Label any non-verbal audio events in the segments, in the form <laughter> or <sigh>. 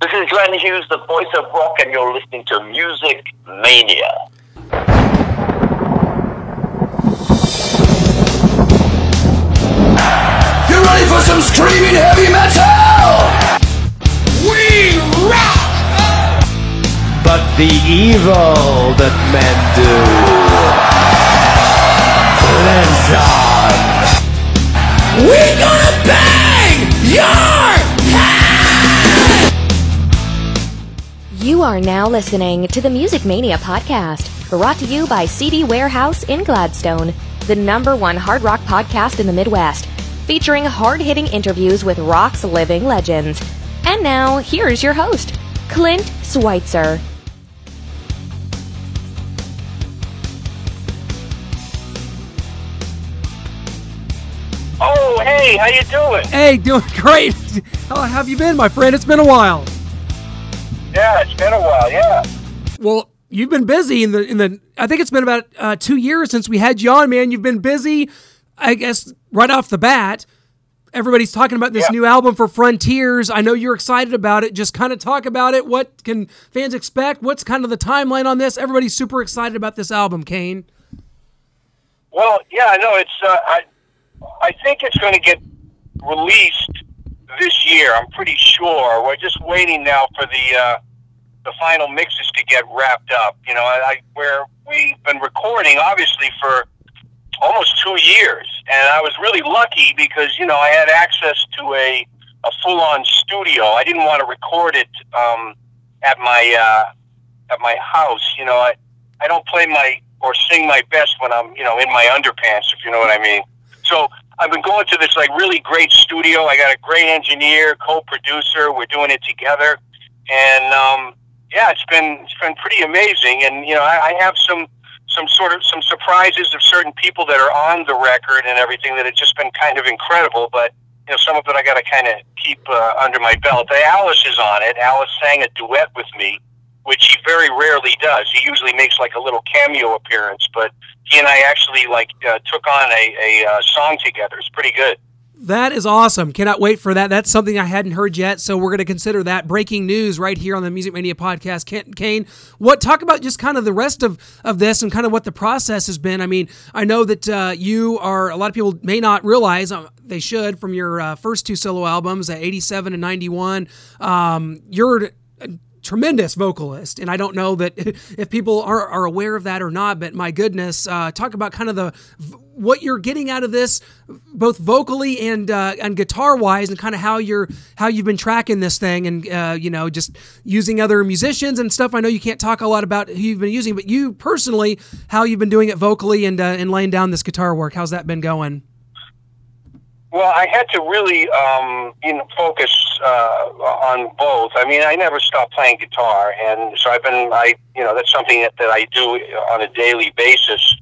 This is Glenn Hughes, the voice of rock, and you're listening to Music Mania. You ready for some screaming heavy metal? We rock! but the evil that men do lives on. We're gonna bang your You are now listening to the Music Mania podcast, brought to you by CD Warehouse in Gladstone, the number one hard rock podcast in the Midwest, featuring hard hitting interviews with rock's living legends. And now, here's your host, Clint Schweitzer. Oh, hey, how you doing? Hey, doing <laughs> great. How have you been, my friend? It's been a while. Yeah, it's been a while, yeah. Well, you've been busy in the in the. I think it's been about uh, two years since we had you on, man. You've been busy. I guess right off the bat, everybody's talking about this Yeah. new album for Frontiers. I know you're excited about it. Just kind of talk about it. What can fans expect? What's kind of the timeline on this? Everybody's super excited about this album, Kane. Well, yeah, I know it's. Uh, I, I think it's going to get released this year. I'm pretty sure. We're just waiting now for the uh, the final mixes to get wrapped up. You know, I, I where we've been recording obviously for almost two years, and I was really lucky because you know I had access to a a full on studio. I didn't want to record it um, at my uh, at my house. You know, I I don't play my or sing my best when I'm you know in my underpants, if you know what I mean. So I've been going to this like really great studio. I got a great engineer, co-producer. We're doing it together, and um, yeah, it's been it's been pretty amazing. And you know, I, I have some some sort of some surprises of certain people that are on the record and everything that have just been kind of incredible. But you know, some of it I got to kind of keep uh, under my belt. Alice is on it. Alice sang a duet with me, which he very rarely does. He usually makes like a little cameo appearance, but he and I actually like uh, took on a, a uh, song together. It's pretty good. That is awesome. Cannot wait for that. That's something I hadn't heard yet, so we're going to consider that breaking news right here on the Music Mania podcast. Kent Kane, what talk about just kind of the rest of of this and kind of what the process has been. I mean, I know that uh, you are a lot of people may not realize uh, they should from your uh, first two solo albums, at '87 and '91. Um, you're tremendous vocalist and i don't know that <laughs> if people are, are aware of that or not but my goodness uh, talk about kind of the what you're getting out of this both vocally and uh, and guitar wise and kind of how you're how you've been tracking this thing and uh, you know just using other musicians and stuff. I know you can't talk a lot about who you've been using but you personally how you've been doing it vocally and uh, and laying down this guitar work how's that been going Well, I had to really, um, you know, focus uh, on both. I mean, I never stopped playing guitar, and so I've been, I, you know, that's something that, that I do on a daily basis.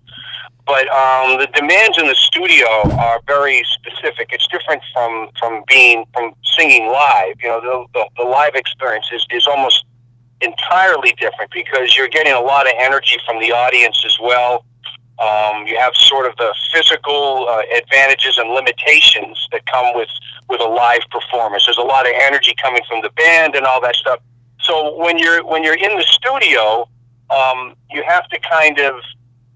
But um, the demands in the studio are very specific. It's different from from being from singing live. You know, the the, the live experience is, is almost entirely different because you're getting a lot of energy from the audience as well. Um, you have sort of the physical uh, advantages and limitations that come with with a live performance. There's a lot of energy coming from the band and all that stuff. So when you're when you're in the studio, um, you have to kind of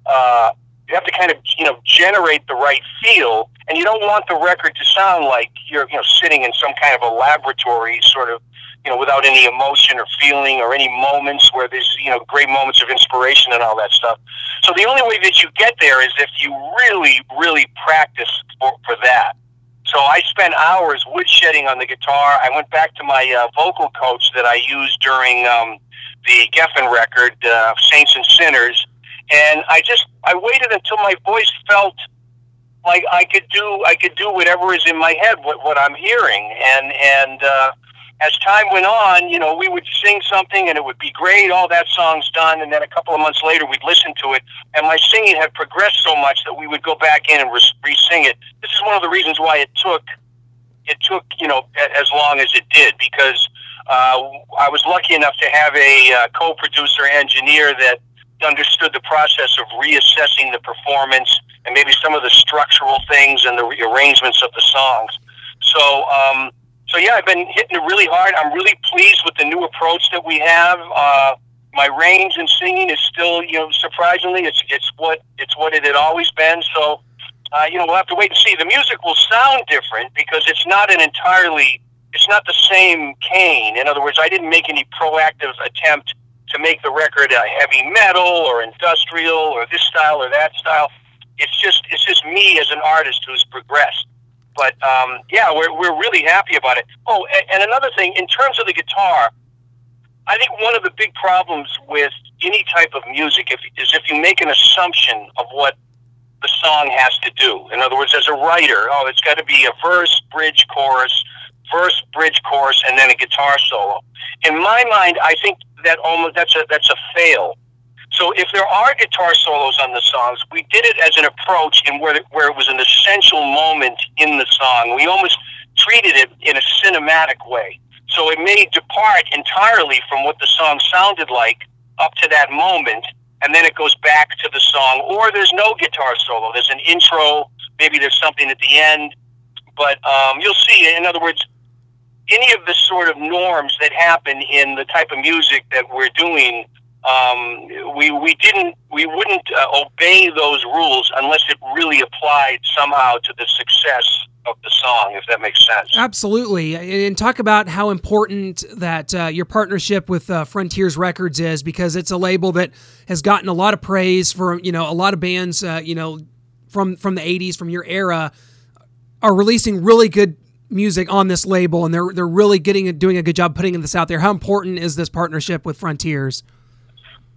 uh, you have to kind of you know generate the right feel, and you don't want the record to sound like you're you know sitting in some kind of a laboratory, sort of you know without any emotion or feeling or any moments where there's you know great moments of inspiration and all that stuff. So the only way that you get there is if you really really practice for, for that. So I spent hours woodshedding on the guitar. I went back to my uh, vocal coach that I used during um, the Geffen record, uh, Saints and Sinners, and I just I waited until my voice felt like I could do I could do whatever is in my head, what what I'm hearing, and and uh, as time went on, you know, we would sing something and it would be great. All that song's done, and then a couple of months later, we'd listen to it, and my singing had progressed so much that we would go back in and re- re-sing it. This is one of the reasons why it took it took you know as long as it did because uh, I was lucky enough to have a uh, co-producer engineer that understood the process of reassessing the performance and maybe some of the structural things and the rearrangements of the songs. So, um, so yeah, I've been hitting it really hard. I'm really pleased with the new approach that we have. Uh, my range in singing is still, you know, surprisingly, it's it's what it's what it had always been. So, uh, you know, we'll have to wait and see. The music will sound different because it's not an entirely, it's not the same Kane. In other words, I didn't make any proactive attempt to make the record a heavy metal or industrial or this style or that style. It's just it's just me as an artist who's progressed. But um, yeah, we're we're really happy about it. Oh, and, and another thing, in terms of the guitar, I think one of the big problems with any type of music if, is if you make an assumption of what the song has to do. In other words, as a writer, oh, it's got to be a verse, bridge, chorus, verse, bridge, chorus, and then a guitar solo. In my mind, I think that almost that's a that's a fail. So if there are guitar solos on the songs, we did it as an approach in where where it was an essential moment in the song. We almost treated it in a cinematic way. So it may depart entirely from what the song sounded like up to that moment, and then it goes back to the song. Or there's no guitar solo. There's an intro. Maybe there's something at the end. But um, you'll see. In other words, any of the sort of norms that happen in the type of music that we're doing, um, we we didn't we wouldn't uh, obey those rules unless it really applied somehow to the success of the song, if that makes sense. Absolutely, and talk about how important that uh, your partnership with uh, Frontiers Records is because it's a label that has gotten a lot of praise for you know a lot of bands uh, you know from from the '80s from your era are releasing really good music on this label, and they're they're really getting doing a good job putting this out there. How important is this partnership with Frontiers?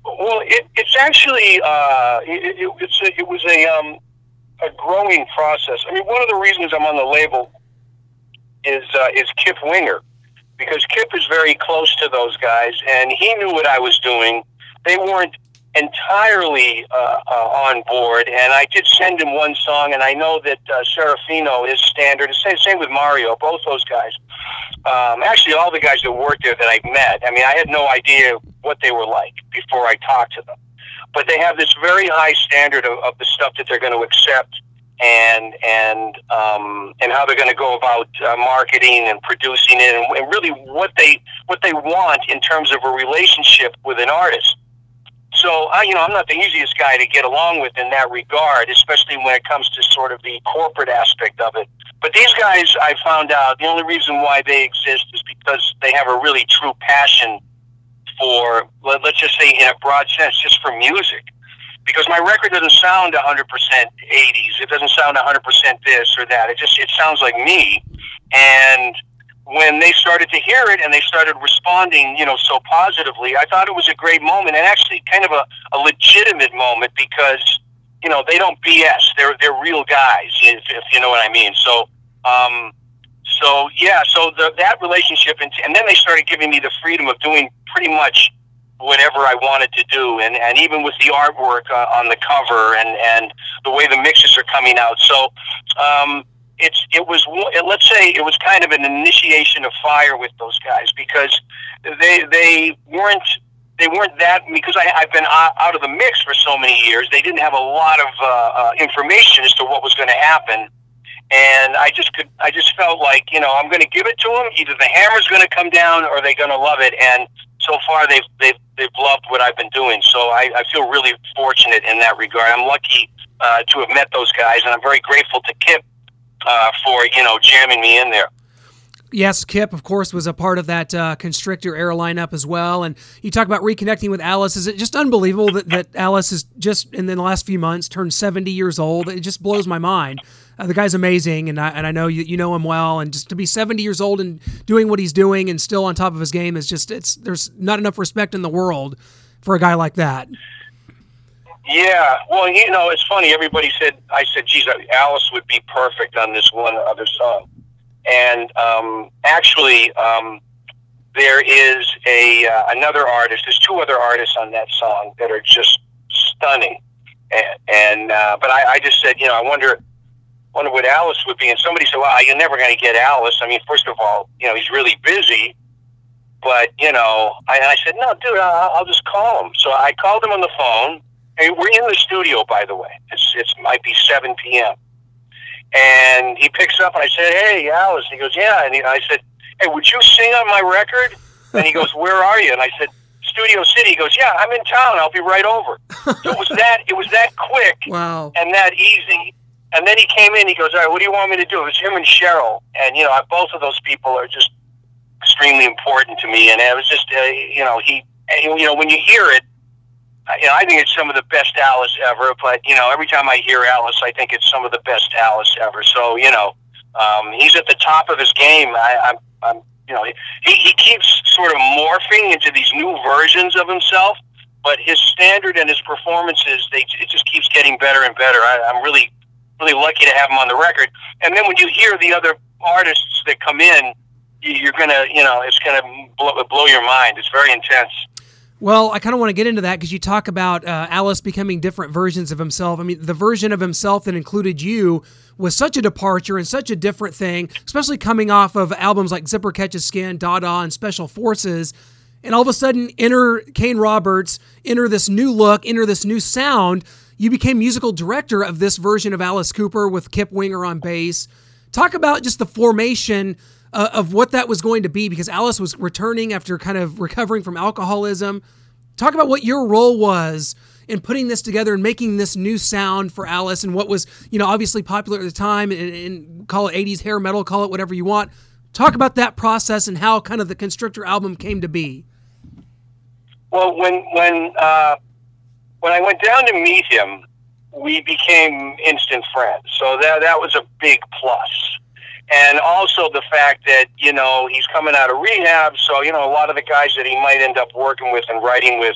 Well, it, it's actually uh, it, it, it's a, it was a um, a growing process. I mean, one of the reasons I'm on the label is uh, is Kip Winger, because Kip is very close to those guys, and he knew what I was doing. They weren't entirely uh, uh, on board, and I did send him one song, and I know that uh, Serafino is standard. Same, same with Mario, both those guys. Um, actually, all the guys that worked there that I met. I mean, I had no idea what they were like before I talked to them but they have this very high standard of, of the stuff that they're going to accept and and um, and how they're going to go about uh, marketing and producing it, and, and really what they what they want in terms of a relationship with an artist. So I, you know, I'm not the easiest guy to get along with in that regard, especially when it comes to sort of the corporate aspect of it. But these guys, I found out the only reason why they exist is because they have a really true passion for, let, us just say in a broad sense, just for music. Because my record doesn't sound 100% 80s. It doesn't sound 100% this or that. It just, it sounds like me. And when they started to hear it and they started responding, you know, so positively, I thought it was a great moment and actually kind of a, a legitimate moment because, you know, they don't BS. They're, they're real guys, if, if you know what I mean. So, um, so yeah, so the, that relationship, and, and then they started giving me the freedom of doing pretty much whatever I wanted to do, and, and even with the artwork uh, on the cover and, and the way the mixes are coming out. So um, it's it was let's say it was kind of an initiation of fire with those guys because they they weren't they weren't that because I, I've been out of the mix for so many years. They didn't have a lot of uh, uh, information as to what was going to happen and I just could, I just felt like, you know, I'm going to give it to them. Either the hammer's going to come down or they're going to love it. And so far, they've they've they've loved what I've been doing. So I, I feel really fortunate in that regard. I'm lucky uh, to have met those guys, and I'm very grateful to Kip uh, for you know jamming me in there. Yes, Kip, of course, was a part of that uh, Constrictor era lineup as well. And you talk about reconnecting with Alice. Is it just unbelievable that, that Alice has just, in the last few months, turned 70 years old? It just blows my mind. Uh, the guy's amazing, and I, and I know you, you know him well. And just to be 70 years old and doing what he's doing and still on top of his game is just, it's there's not enough respect in the world for a guy like that. Yeah, well, you know, it's funny. Everybody said, I said, geez, Alice would be perfect on this one other song and um, actually, um, there is a uh, another artist. There's two other artists on that song that are just stunning. And, and uh, but I, I just said, you know, I wonder wonder what Alice would be. And somebody said, well, you're never going to get Alice. I mean, first of all, you know, he's really busy. But you know, I, I said, no, dude, I'll, I'll just call him. So I called him on the phone. Hey, we're in the studio, by the way. It's it might be 7 p.m. And he picks up, and I said, "Hey, Alice." He goes, "Yeah." And he, I said, "Hey, would you sing on my record?" And he goes, <laughs> "Where are you?" And I said, "Studio City." He goes, "Yeah, I'm in town. I'll be right over." So it was that it was that quick <laughs> Wow. and that easy. And then he came in. He goes, "All right, what do you want me to do?" It was him and Cheryl, and you know, both of those people are just extremely important to me. And it was just, uh, you know, he, and, you know, when you hear it, you know, I think it's some of the best Alice ever. But you know, every time I hear Alice, I think it's some of the best Alice ever. So you know, um, he's at the top of his game. I, I'm, I'm, you know, he, he keeps sort of morphing into these new versions of himself. But his standard and his performances, they it just keeps getting better and better. I, I'm really, really lucky to have him on the record. And then when you hear the other artists that come in, you- you're gonna, you know, it's gonna blow, blow your mind. It's very intense. Well, I kind of want to get into that because you talk about uh, Alice becoming different versions of himself. I mean, the version of himself that included you was such a departure and such a different thing, especially coming off of albums like Zipper Catches Skin, Dada, and Special Forces. And all of a sudden, enter Kane Roberts, enter this new look, enter this new sound. You became musical director of this version of Alice Cooper with Kip Winger on bass. Talk about just the formation uh, of what that was going to be because Alice was returning after kind of recovering from alcoholism. Talk about what your role was in putting this together and making this new sound for Alice and what was, you know, obviously popular at the time and, and call it 80s hair metal, call it whatever you want. Talk about that process and how kind of the Constrictor album came to be. Well, when when uh, when I went down to meet him, we became instant friends. So that that was a big plus. And also the fact that you know he's coming out of rehab, so you know a lot of the guys that he might end up working with and writing with,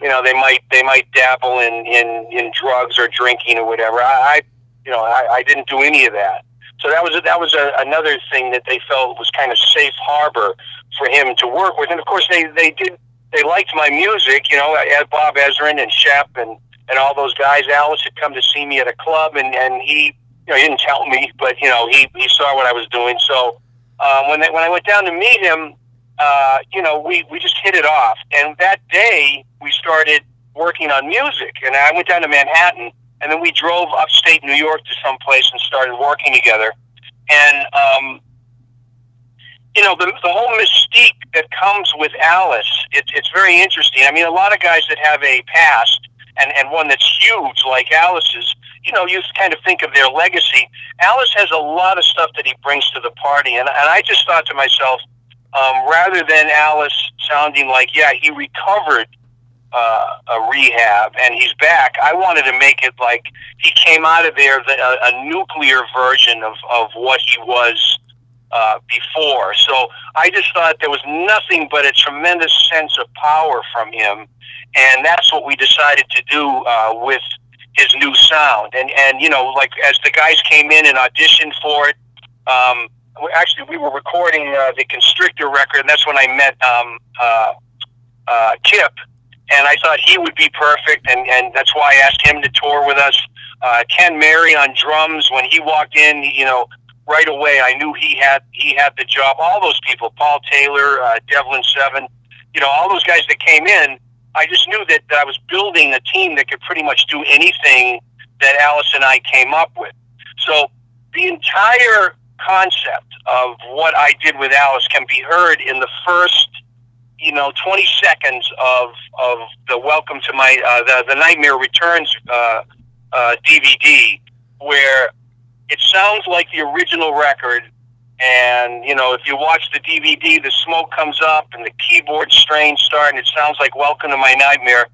you know they might they might dabble in in, in drugs or drinking or whatever. I, I you know I, I didn't do any of that. So that was a, that was a, another thing that they felt was kind of safe harbor for him to work with. And of course they they did they liked my music. You know, Bob Ezrin and Shep and and all those guys. Alice had come to see me at a club, and and he you know he didn't tell me, but you know he he saw what I was doing. So um, when they, when I went down to meet him, uh, you know we we just hit it off. And that day we started working on music, and I went down to Manhattan. And then we drove upstate New York to some place and started working together. And um, you know, the, the whole mystique that comes with Alice, it, it's very interesting. I mean, a lot of guys that have a past and, and one that's huge like Alice's, you know, you kind of think of their legacy. Alice has a lot of stuff that he brings to the party. And, and I just thought to myself, um, rather than Alice sounding like, yeah, he recovered uh, a rehab and he's back, I wanted to make it like he came out of there the, a, a nuclear version of, of what he was uh, before. So I just thought there was nothing but a tremendous sense of power from him, and that's what we decided to do uh, with his new sound. And and you know, like as the guys came in and auditioned for it, um, actually we were recording uh, the Constrictor record, and that's when I met um, uh, uh, Kip, and I thought he would be perfect, and and that's why I asked him to tour with us. Uh, Ken Mary on drums when he walked in, you know, right away I knew he had he had the job. All those people, Paul Taylor, uh, Devlin Seven, you know, all those guys that came in, I just knew that I was building a team that could pretty much do anything that Alice and I came up with. So the entire concept of what I did with Alice can be heard in the first, you know, 20 seconds of of the Welcome to My uh, the the Nightmare Returns uh, uh, DVD, where it sounds like the original record. And you know, if you watch the DVD, the smoke comes up and the keyboard strains start, and it sounds like "Welcome to My Nightmare."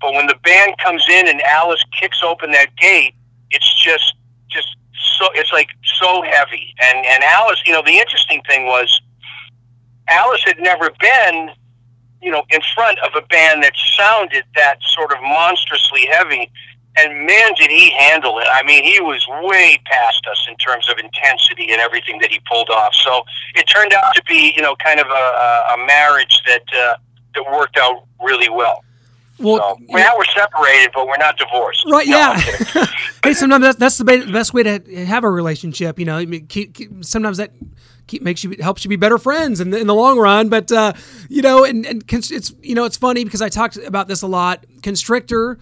But when the band comes in and Alice kicks open that gate, it's just, just so it's like so heavy. And and Alice, you know, the interesting thing was, Alice had never been, you know, in front of a band that sounded that sort of monstrously heavy. And man, did he handle it! I mean, he was way past us in terms of intensity and everything that he pulled off. So it turned out to be, you know, kind of a, a, marriage that uh, that worked out really well. Well, So well, now we're separated, but we're not divorced. Right? No, yeah. <laughs> <laughs> Hey, sometimes that's, that's the ba- best way to have a relationship. You know, I mean, keep, keep, sometimes that keep, makes you helps you be better friends in the, in the long run. But uh, you know, and, and it's you know it's funny because I talked about this a lot. Constrictor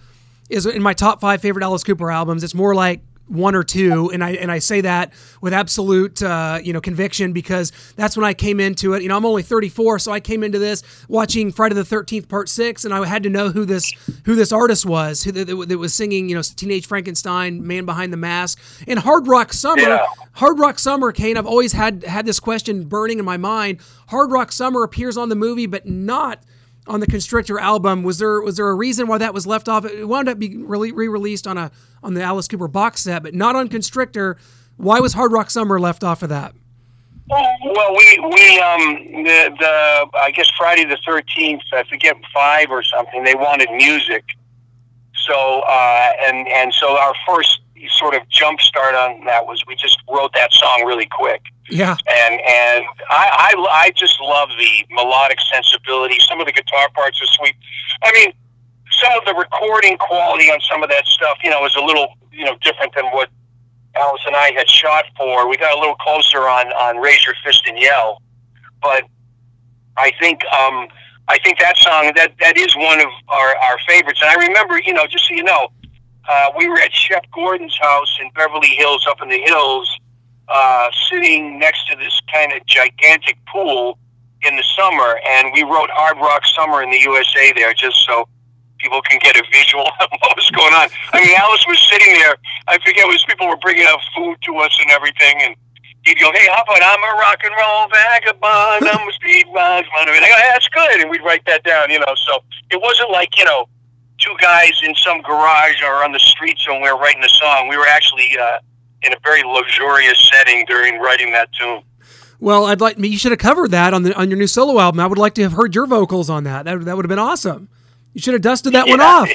is in my top five favorite Alice Cooper albums. It's more like one or two, and I and I say that with absolute uh, you know conviction because that's when I came into it. You know, I'm only 34, so I came into this watching Friday the 13th Part Six, and I had to know who this who this artist was who that, that was singing you know Teenage Frankenstein, Man Behind the Mask, and Hard Rock Summer. Yeah. Hard Rock Summer, Kane. I've always had had this question burning in my mind. Hard Rock Summer appears on the movie, but not on the Constrictor album. Was there was there a reason why that was left off? It wound up being re-released on a on the Alice Cooper box set, but not on Constrictor. Why was Hard Rock Summer left off of that? Well, we we um the the I guess Friday the thirteenth I forget five or something they wanted music, so uh, and and so our first sort of jump start on that was we just wrote that song really quick. Yeah. And and I, I I just love the melodic sensibility. Some of the guitar parts are sweet. I mean, some of the recording quality on some of that stuff, you know, is a little you know different than what Alice and I had shot for. We got a little closer on on Raise Your Fist and Yell, but I think um, I think that song that that is one of our our favorites. And I remember, you know, just so you know, uh, we were at Shep Gordon's house in Beverly Hills, up in the hills, uh, sitting next to this kind of gigantic pool in the summer, and we wrote Hard Rock Summer in the USA there, just so people can get a visual <laughs> of what was going on. I mean, Alice was sitting there. I forget was people were bringing out food to us and everything, and he'd go, "Hey, how about I'm a rock and roll vagabond, I'm a street vagabond." And I go, hey, "That's good," and we'd write that down, you know. So it wasn't like you know two guys in some garage or on the street somewhere writing the song. We were actually uh, in a very luxurious setting during writing that tune. Well, I'd like you should have covered that on the on your new solo album. I would like to have heard your vocals on that. That that would have been awesome. You should have dusted that one off.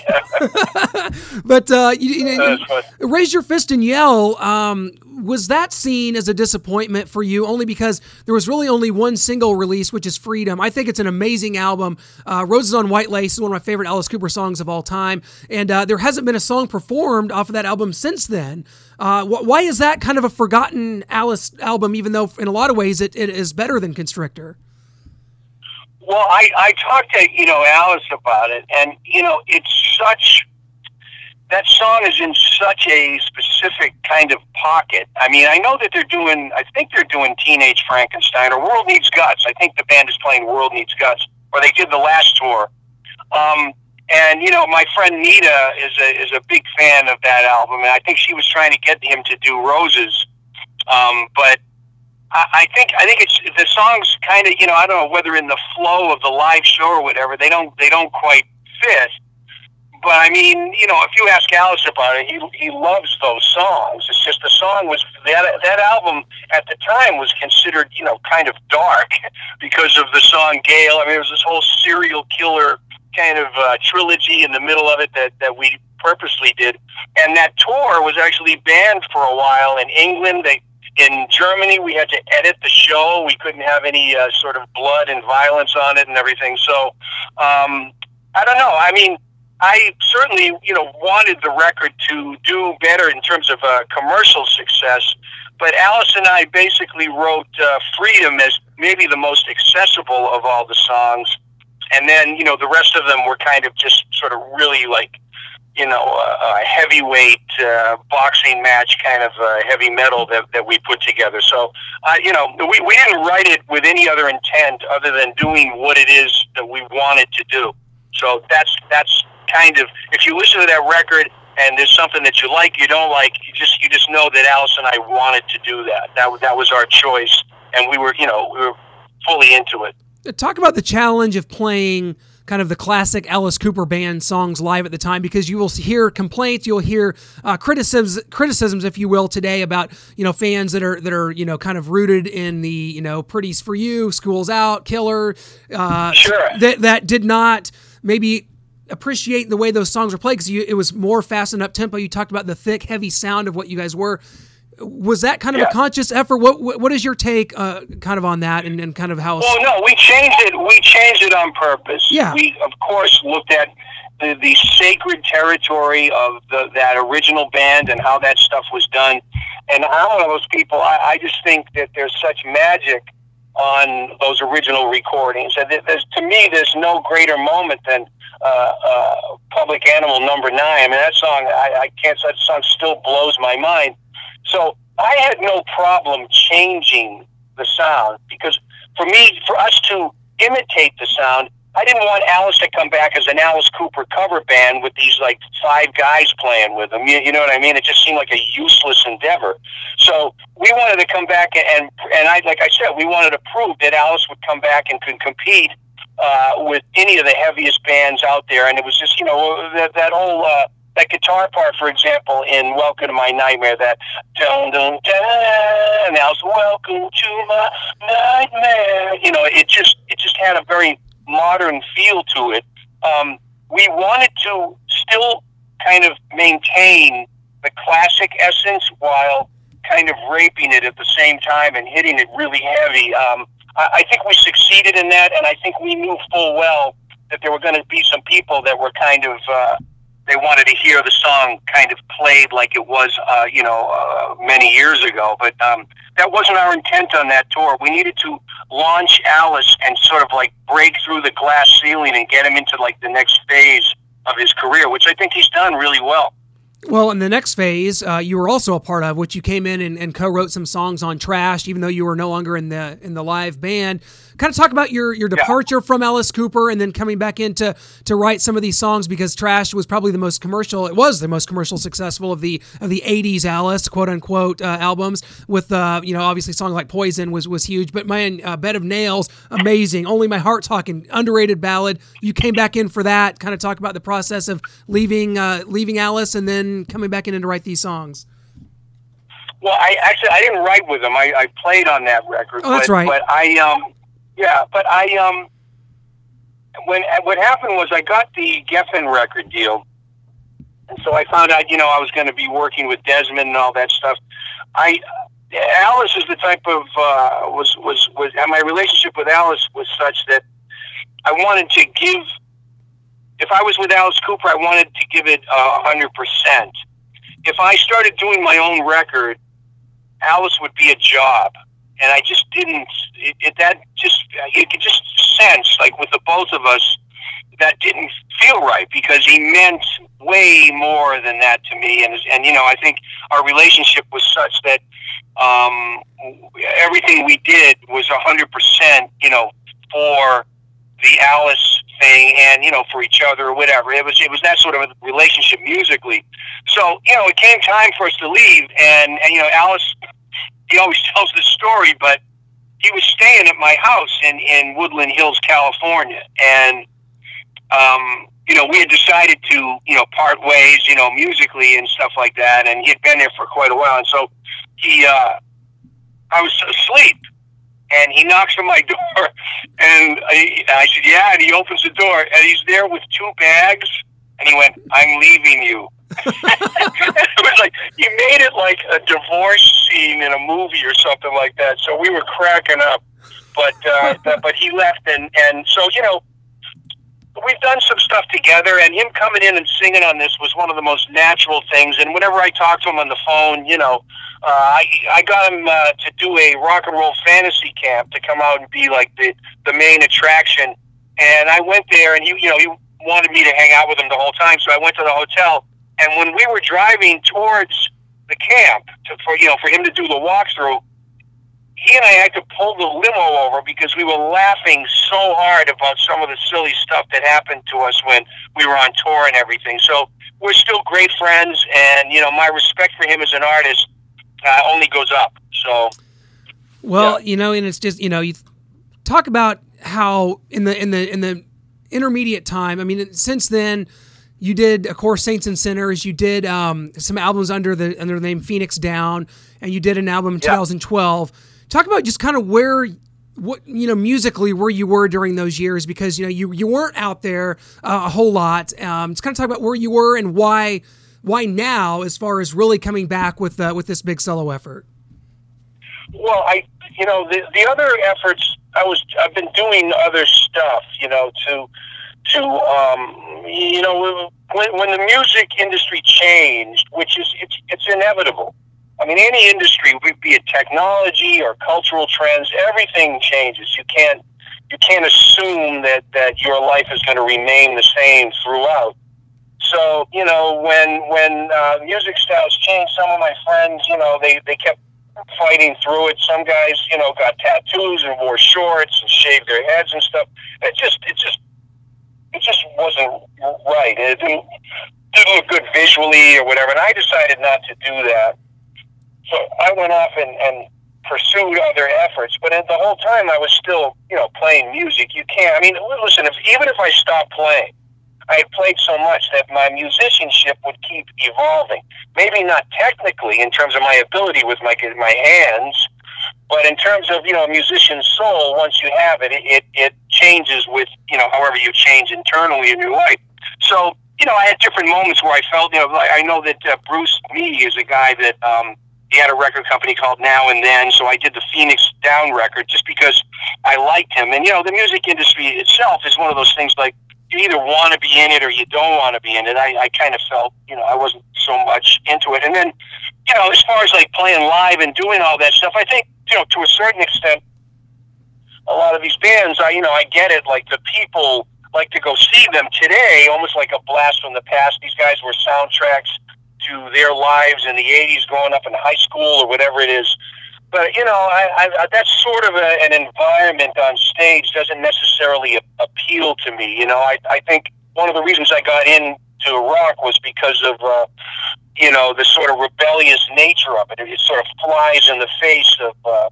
<laughs> <laughs> but uh, you, you, you, raise your fist and yell. Um, was that seen as a disappointment for you only because there was really only one single release, which is Freedom? I think it's an amazing album. Uh, Roses on White Lace is one of my favorite Alice Cooper songs of all time, and uh, there hasn't been a song performed off of that album since then. Uh, wh- why is that kind of a forgotten Alice album, even though in a lot of ways it, it is better than Constrictor? Well, I, I talked to, you know, Alice about it, and, you know, it's such, that song is in such a specific kind of pocket. I mean, I know that they're doing, I think they're doing Teenage Frankenstein or World Needs Guts. I think the band is playing World Needs Guts, or they did the last tour. Um, and, you know, my friend Nita is a, is a big fan of that album, and I think she was trying to get him to do Roses. Um, but I think I think it's the songs kind of you know I don't know whether in the flow of the live show or whatever they don't they don't quite fit. But I mean, you know, if you ask Alice about it, he he loves those songs. It's just the song was that that album at the time was considered you know kind of dark <laughs> because of the song Gail. I mean, it was this whole serial killer kind of uh, trilogy in the middle of it that that we purposely did, and that tour was actually banned for a while in England. They in Germany, we had to edit the show. We couldn't have any uh, sort of blood and violence on it and everything. So, um, I don't know. I mean, I certainly, you know, wanted the record to do better in terms of uh, commercial success. But Alice and I basically wrote uh, Freedom as maybe the most accessible of all the songs. And then, you know, the rest of them were kind of just sort of really like you know, a, heavyweight uh, boxing match kind of uh, heavy metal that, that we put together. So, uh, you know, we, we didn't write it with any other intent other than doing what it is that we wanted to do. So that's that's kind of if you listen to that record and there's something that you like, you don't like, you just you just know that Alice and I wanted to do that. That that was our choice, and we were you know we were fully into it. Talk about the challenge of playing kind of the classic Alice Cooper band songs live at the time because you will hear complaints, you'll hear uh, criticisms, criticisms, if you will, today about you know fans that are that are you know kind of rooted in the you know Pretties for You, Schools Out, Killer, uh, sure. that that did not maybe appreciate the way those songs were played because it was more fast and up tempo. You talked about the thick, heavy sound of what you guys were was that kind of yeah. a conscious effort? What, what, is your take, uh, kind of on that, and, and kind of how? Well, no, we changed it. We changed it on purpose. Yeah. We of course looked at the, the sacred territory of the, that original band and how that stuff was done. And I'm one of those people. I, I just think that there's such magic on those original recordings. And there's, to me, there's no greater moment than uh, uh, Public Animal Number Nine. I mean, that song, I, I can't. That song still blows my mind. So I had no problem changing the sound because for me, for us to imitate the sound, I didn't want Alice to come back as an Alice Cooper cover band with these like five guys playing with them. You, you know what I mean? It just seemed like a useless endeavor. So we wanted to come back and and I like I said, we wanted to prove that Alice would come back and could compete uh, with any of the heaviest bands out there. And it was just you know that that whole. Uh, that guitar part, for example, in "Welcome to My Nightmare," that dun dun dun, that was "Welcome to My Nightmare." You know, it just it just had a very modern feel to it. Um, we wanted to still kind of maintain the classic essence while kind of raping it at the same time and hitting it really heavy. Um, I, I think we succeeded in that, and I think we knew full well that there were going to be some people that were kind of uh, they wanted to hear the song kind of played like it was, uh, you know, uh, many years ago. But um, that wasn't our intent on that tour. We needed to launch Alice and sort of like break through the glass ceiling and get him into like the next phase of his career, which I think he's done really well. Well, in the next phase, uh, you were also a part of, which you came in and, and, co-wrote some songs on Trash, even though you were no longer in the in the live band. Kind of talk about your your departure yeah. from Alice Cooper and then coming back in to, to write some of these songs because Trash was probably the most commercial. It was the most commercial successful of the of the '80s Alice quote unquote uh, albums. With uh, you know, obviously, songs like Poison was was huge, but man, uh, Bed of Nails, amazing. Only My Heart Talking, underrated ballad. You came back in for that. Kind of talk about the process of leaving uh, leaving Alice and then coming back in to write these songs? Well, I actually I didn't write with them. I, I played on that record. Oh, that's but, right. But I um yeah, but I um when what happened was I got the Geffen record deal, and so I found out you know I was going to be working with Desmond and all that stuff. I Alice is the type of uh, was was was and my relationship with Alice was such that I wanted to give if I was with Alice Cooper, I wanted to give it a hundred percent. If I started doing my own record, Alice would be a job, and I just didn't. It, it that just you could just sense like with the both of us that didn't feel right because he meant way more than that to me, and and you know I think our relationship was such that um, everything we did was a hundred percent, you know, for the Alice thing and you know for each other or whatever it was it was that sort of a relationship musically so you know it came time for us to leave and and you know alice he always tells this story but he was staying at my house in in woodland hills california. And um you know we had decided to you know part ways you know musically and stuff like that. And he had been there for quite a while. And so he uh i was asleep. And he knocks on my <laughs> door, and I, I said, "Yeah," and he opens the door, and he's there with two bags, and he went, "I'm leaving you." It was like he made it like a divorce scene in a movie or something like that. So we were cracking up, but uh, but he left, and and so you know we've done some stuff together, and him coming in and singing on this was one of the most natural things. And whenever I talk to him on the phone, you know, uh, I I got him uh, to do a rock and roll fantasy camp to come out and be like the the main attraction. And I went there, and he you know he wanted me to hang out with him the whole time, so I went to the hotel. And when we were driving towards the camp to, for you know for him to do the walkthrough, he and I had to pull the limo over because we were laughing so hard about some of the silly stuff that happened to us when we were on tour and everything. So we're still great friends, and you know my respect for him as an artist uh, only goes up. So, well, yeah. you know, and it's just you know you talk about how in the in the in the intermediate time. I mean, since then. You did, of course, Saints and Sinners. You did um, some albums under the under the name Phoenix Down, and you did an album in yeah. 2012 talk about just kind of where what you know musically where you were during those years because you know you you weren't out there uh, a whole lot. Um, just kind of talk about where you were and why why now as far as really coming back with uh, with this big solo effort. Well, I you know the the other efforts I was I've been doing other stuff you know to to um, you know when when the music industry changed, which is it's it's inevitable I mean, any industry, be it technology or cultural trends, everything changes. You can't you can't assume that that your life is going to remain the same throughout. So you know, when when uh, music styles change, some of my friends, you know, they they kept fighting through it. Some guys, you know, got tattoos and wore shorts and shaved their heads and stuff. It just it just it just wasn't right. It didn't didn't look good visually or whatever. And I decided not to do that. So I went off and, and pursued other efforts. But at the whole time, I was still, you know, playing music. You can't. I mean, listen. If even if I stopped playing, I had played so much that my musicianship would keep evolving. Maybe not technically in terms of my ability with my my hands, but in terms of you know a musician's soul. Once you have it, it it, changes with you know however you change internally in your life. So you know, I had different moments where I felt, you know, like I know that uh, Bruce Mee is a guy that um, he had a record company called Now and Then, so I did the Phoenix Down record just because I liked him. And you know, the music industry itself is one of those things like you either want to be in it or you don't want to be in it. I, I kind of felt, you know, I wasn't so much into it. And then, you know, as far as like playing live and doing all that stuff, I think, you know, to a certain extent, a lot of these bands, I, you know, I get it. Like the people like to go see them today, almost like a blast from the past. These guys were soundtracks to their lives in the 80s growing up in high school or whatever it is. But, you know, I, I, that's sort of a, an environment on stage doesn't necessarily appeal to me. You know, I, I think one of the reasons I got into rock was because of, uh, you know, the sort of rebellious nature of it. It sort of flies in the face of, uh,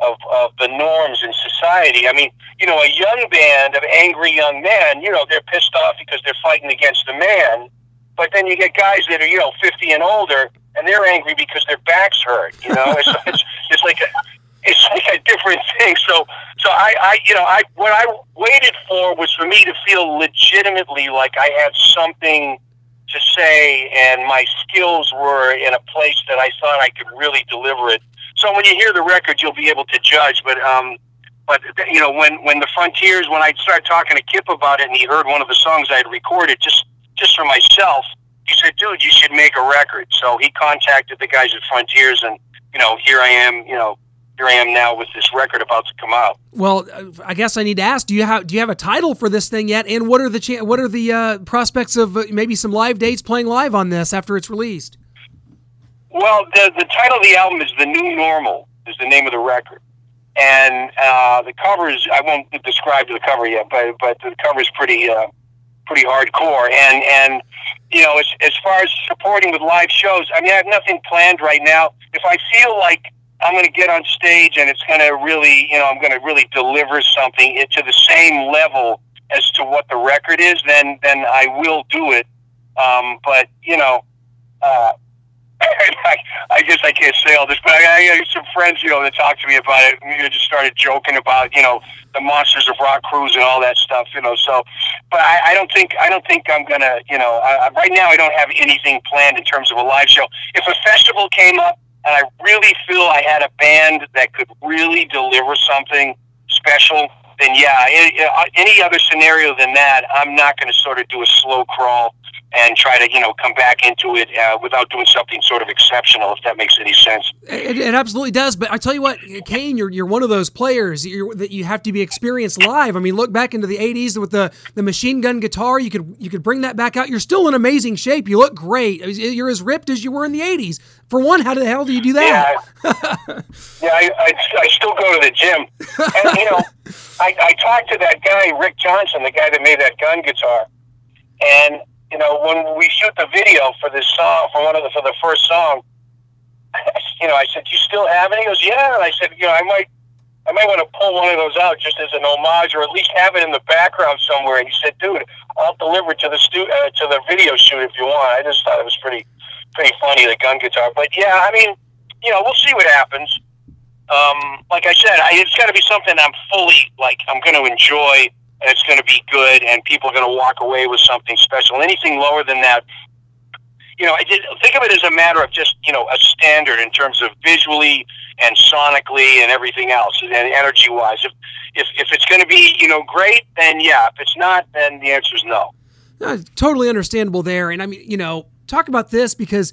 of, of the norms in society. I mean, you know, a young band of angry young men, you know, they're pissed off because they're fighting against a man. But then you get guys that are, you know, 50 and older, and they're angry because their backs hurt. You know, it's, <laughs> it's, it's like a, it's like a different thing. So, so I, I, you know, I what I waited for was for me to feel legitimately like I had something to say, and my skills were in a place that I thought I could really deliver it so when you hear the record, you'll be able to judge. But um, but you know, when when the Frontiers, when I started talking to Kip about it, and he heard one of the songs I had recorded just just for myself, he said, "Dude, you should make a record." So he contacted the guys at Frontiers, and you know, here I am. You know, I am now with this record about to come out. Well, I guess I need to ask: Do you have do you have a title for this thing yet? And what are the cha- what are the uh, prospects of uh, maybe some live dates playing live on this after it's released? Well, the the title of the album is "The New Normal." Is the name of the record, and uh, the cover is I won't describe the cover yet, but but the cover is pretty uh, pretty hardcore. And and you know, as as far as supporting with live shows, I mean, I have nothing planned right now. If I feel like I'm going to get on stage and it's going to really, you know, I'm going to really deliver something to the same level as to what the record is, then then I will do it. Um, but you know. Uh, <laughs> I, I guess I can't say all this, but I, I have some friends, you know, that talked to me about it. You just started joking about, you know, the monsters of rock cruise and all that stuff, you know. So, but I, I don't think I don't think I'm gonna, you know, I, right now I don't have anything planned in terms of a live show. If a festival came up and I really feel I had a band that could really deliver something special, then yeah, any other scenario than that, I'm not going to sort of do a slow crawl and try to you know come back into it uh, without doing something sort of exceptional, if that makes any sense. It, it absolutely does. But I tell you what, Kane, you're you're one of those players that you have to be experienced live. I mean, look back into the '80s with the the machine gun guitar. You could you could bring that back out. You're still in amazing shape. You look great. You're as ripped as you were in the '80s. For one, how the hell do you do that? Yeah, <laughs> yeah I, I, I still go to the gym, and you know, <laughs> I, I talked to that guy Rick Johnson, the guy that made that gun guitar, and you know, when we shoot the video for this song, for one of the for the first song, <laughs> you know, I said, "Do you still have it?" He goes, "Yeah." And I said, "You know, I might, I might want to pull one of those out just as an homage, or at least have it in the background somewhere." And he said, "Dude, I'll deliver it to the stu- uh, to the video shoot if you want." I just thought it was pretty, pretty funny the gun guitar. But yeah, I mean, you know, we'll see what happens. Um, like I said, I, it's got to be something I'm fully like I'm going to enjoy it's going to be good, and people are going to walk away with something special. Anything lower than that, you know, I did think of it as a matter of just you know a standard in terms of visually and sonically and everything else, and energy wise. If if if it's going to be you know great, then yeah. If it's not, then the answer is no. no. Totally understandable there, and I mean, you know, talk about this because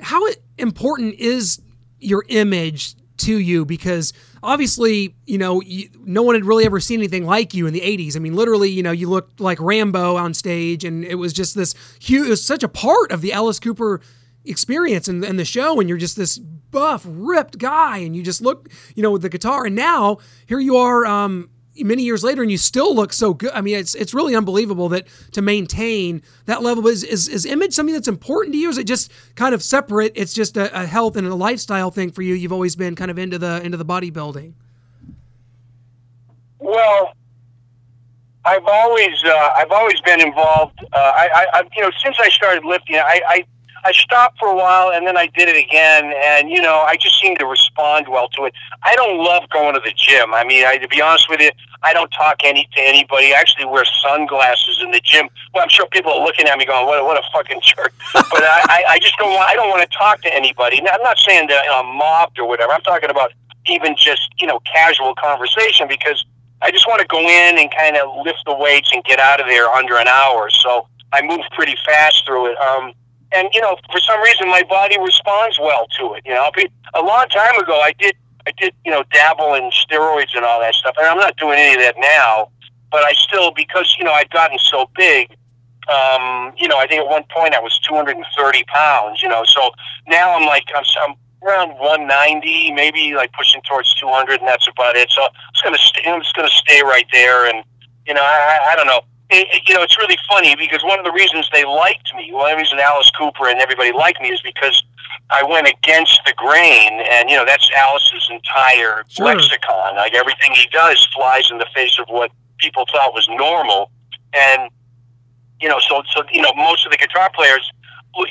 how important is your image to you because obviously, you know, you, no one had really ever seen anything like you in the '80s. I mean, literally, you know, you looked like Rambo on stage, and it was just this huge. It was such a part of the Alice Cooper experience and, and the show and you're just this buff ripped guy and you just look you know with the guitar and now here you are um many years later and you still look so good. I mean, it's it's really unbelievable that to maintain that level is is, is image something that's important to you? Is it just kind of separate? It's just a, a, health and a lifestyle thing for you. You've always been kind of into the into the bodybuilding. Well, I've always uh, I've always been involved. Uh, I, I you know since I started lifting, I, I I stopped for a while and then I did it again, and you know I just seem to respond well to it. I don't love going to the gym. I mean, I, to be honest with you, I don't talk any to anybody. I actually wear sunglasses in the gym. Well, I'm sure people are looking at me going, "What, what a fucking jerk!" <laughs> but I, I, I just don't want. I don't want to talk to anybody. Now, I'm not saying that you know, I'm mobbed or whatever. I'm talking about even just you know casual conversation because I just want to go in and kind of lift the weights and get out of there under an hour. So I move pretty fast through it. Um, and you know, for some reason, my body responds well to it. You know, a long time ago, I did, I did, you know, dabble in steroids and all that stuff, and I'm not doing any of that now. But I still, because you know, I'd gotten so big. Um, you know, I think at one point I was 230 pounds. You know, so now I'm like I'm, I'm around 190, maybe like pushing towards 200, and that's about it. So just gonna, stay, I'm just gonna stay right there, and you know, I, I don't know it, you know, it's really funny because one of the reasons they liked me, one of the reasons Alice Cooper and everybody liked me is because I went against the grain, and you know that's Alice's entire sure. lexicon. Like everything he does flies in the face of what people thought was normal, and you know, so so you know, most of the guitar players,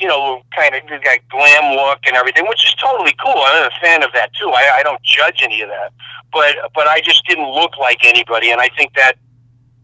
you know, kind of got glam look and everything, which is totally cool. I'm a fan of that too. I, I don't judge any of that, but but I just didn't look like anybody, and I think that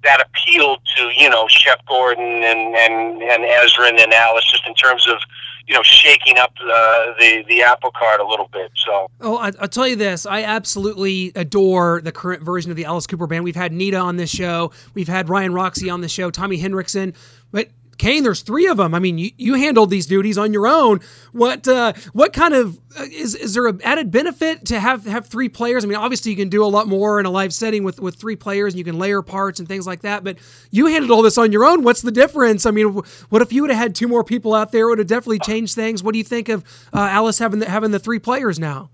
that appealed to you know Shep Gordon and and and Ezrin and Alice just in terms of you know shaking up the the, the apple cart a little bit. So oh, I, will tell you this: I absolutely adore the current version of the Alice Cooper band. We've had Nita on this show, we've had Ryan Roxie on the show, Tommy Henriksen, but Kane, there's three of them. I mean, you, you handled these duties on your own. What uh, what kind of uh, is is there an added benefit to have have three players? I mean, obviously you can do a lot more in a live setting with with three players, and you can layer parts and things like that. But you handled all this on your own. What's the difference? I mean, what if you would have had two more people out there? It would have definitely changed things. What do you think of uh, Alice having the, having the three players now?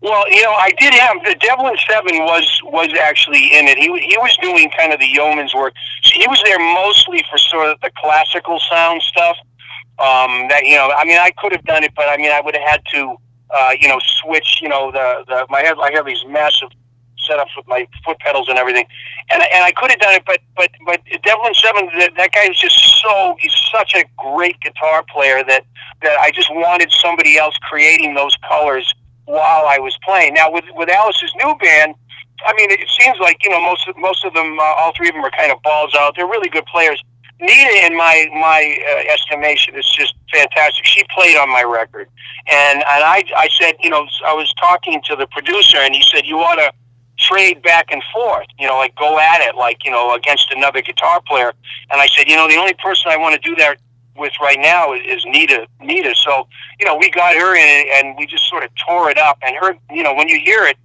Well, you know, I did have the Devlin Seven was was actually in it. He he was doing kind of the yeoman's work. He was there mostly for sort of the classical sound stuff. Um, that you know, I mean, I could have done it, but I mean, I would have had to, uh, you know, switch. You know, the the my head. I have these massive setups with my foot pedals and everything, and and I could have done it, but but but Devlin Seven, that, that guy is just so he's such a great guitar player that that I just wanted somebody else creating those colors while I was playing. Now with with Alice's new band, I mean, it seems like you know most of, most of them, uh, all three of them are kind of balls out. They're really good players. Nita, in my my uh, estimation, is just fantastic. She played on my record, and and I I said, you know, I was talking to the producer, and he said you ought to trade back and forth, you know, like go at it, like you know, against another guitar player. And I said, you know, the only person I want to do that with right now is, is Nita. Nita. So you know, we got her in and we just sort of tore it up. And her, you know, when you hear it,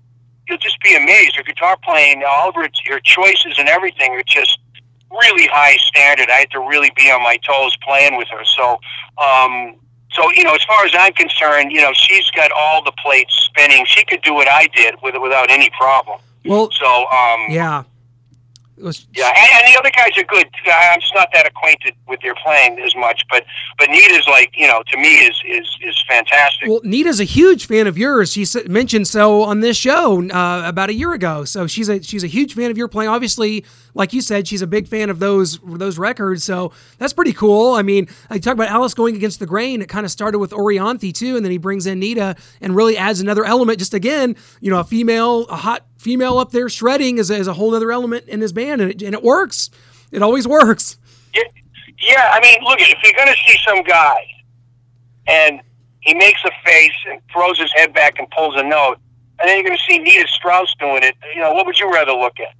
you'll just be amazed. Her guitar playing, all of her, her choices and everything are just really high standard. I had to really be on my toes playing with her. So, um, so you know, as far as I'm concerned, you know, she's got all the plates spinning. She could do what I did with without any problem. Well, so um, yeah, was yeah, and, and, the other guys are good. I'm just not that acquainted with their playing as much, but but Nita's like you know to me is is is fantastic. Well, Nita's a huge fan of yours. She mentioned so on this show uh, about a year ago. So she's a she's a huge fan of your playing. Obviously, like you said, she's a big fan of those those records. So that's pretty cool. I mean, I talk about Alice going against the grain. It kind of started with Orianthi too, and then he brings in Nita and really adds another element. Just again, you know, a female, a hot female up there shredding is a, is a whole other element in his band, and it, and it works. It always works. Yeah, yeah. I mean, look, if you're going to see some guy and he makes a face and throws his head back and pulls a note, and then you're going to see Nita Strauss doing it, you know, what would you rather look at?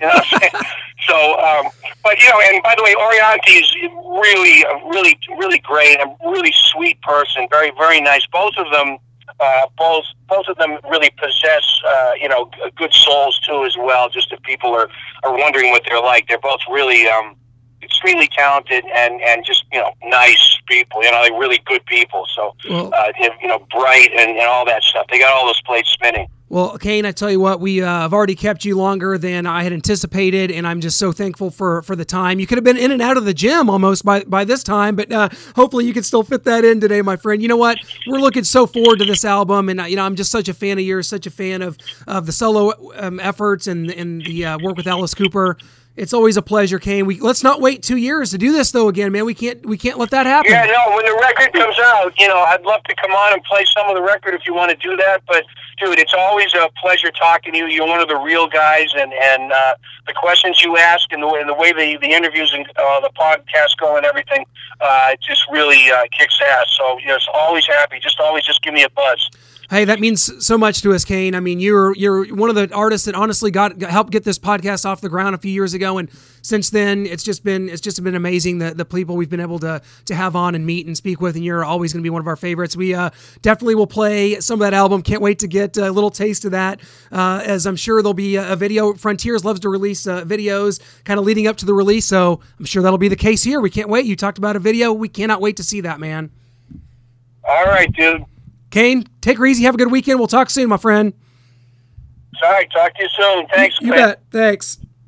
You know what I'm saying? <laughs> so, um, but you know, and by the way, Orianthi is really, really, really great. A really sweet person. Very, very nice. Both of them uh, both both of them really possess uh, you know good souls too as well. Just if people are are wondering what they're like, they're both really um, extremely talented and and just you know nice people. You know, they're really good people. So Well- uh, you know, bright and, and all that stuff. They got all those plates spinning. Well, Kane, I tell you what, we uh, have already kept you longer than I had anticipated, and I'm just so thankful for for the time. You could have been in and out of the gym almost by by this time, but uh, hopefully you can still fit that in today, my friend. You know what? We're looking so forward to this album, and uh, you know I'm just such a fan of yours, such a fan of of the solo um, efforts and and the uh, work with Alice Cooper. It's always a pleasure, Kane. We let's not wait two years to do this though. Again, man, we can't we can't let that happen. Yeah, no. When the record comes out, you know, I'd love to come on and play some of the record if you want to do that. But dude, it's always a pleasure talking to you. You're one of the real guys, and and uh, the questions you ask and the way, and the way the the interviews and uh, the podcast go and everything, uh, just really uh, kicks ass. So you always happy. Just always just give me a buzz. Hey, that means so much to us, Kane. I mean, you're you're one of the artists that honestly got, helped get this podcast off the ground a few years ago, and since then, it's just been it's just been amazing the the people we've been able to to have on and meet and speak with, and you're always going to be one of our favorites. We uh, definitely will play some of that album. Can't wait to get a little taste of that, uh, as I'm sure there'll be a, a video. Frontiers loves to release uh, videos kind of leading up to the release, so I'm sure that'll be the case here. We can't wait. You talked about a video. We cannot wait to see that, man. All right, dude. Kane, take her easy. Have a good weekend. We'll talk soon, my friend. All right, talk to you soon. Thanks. You Clint. bet. Thanks.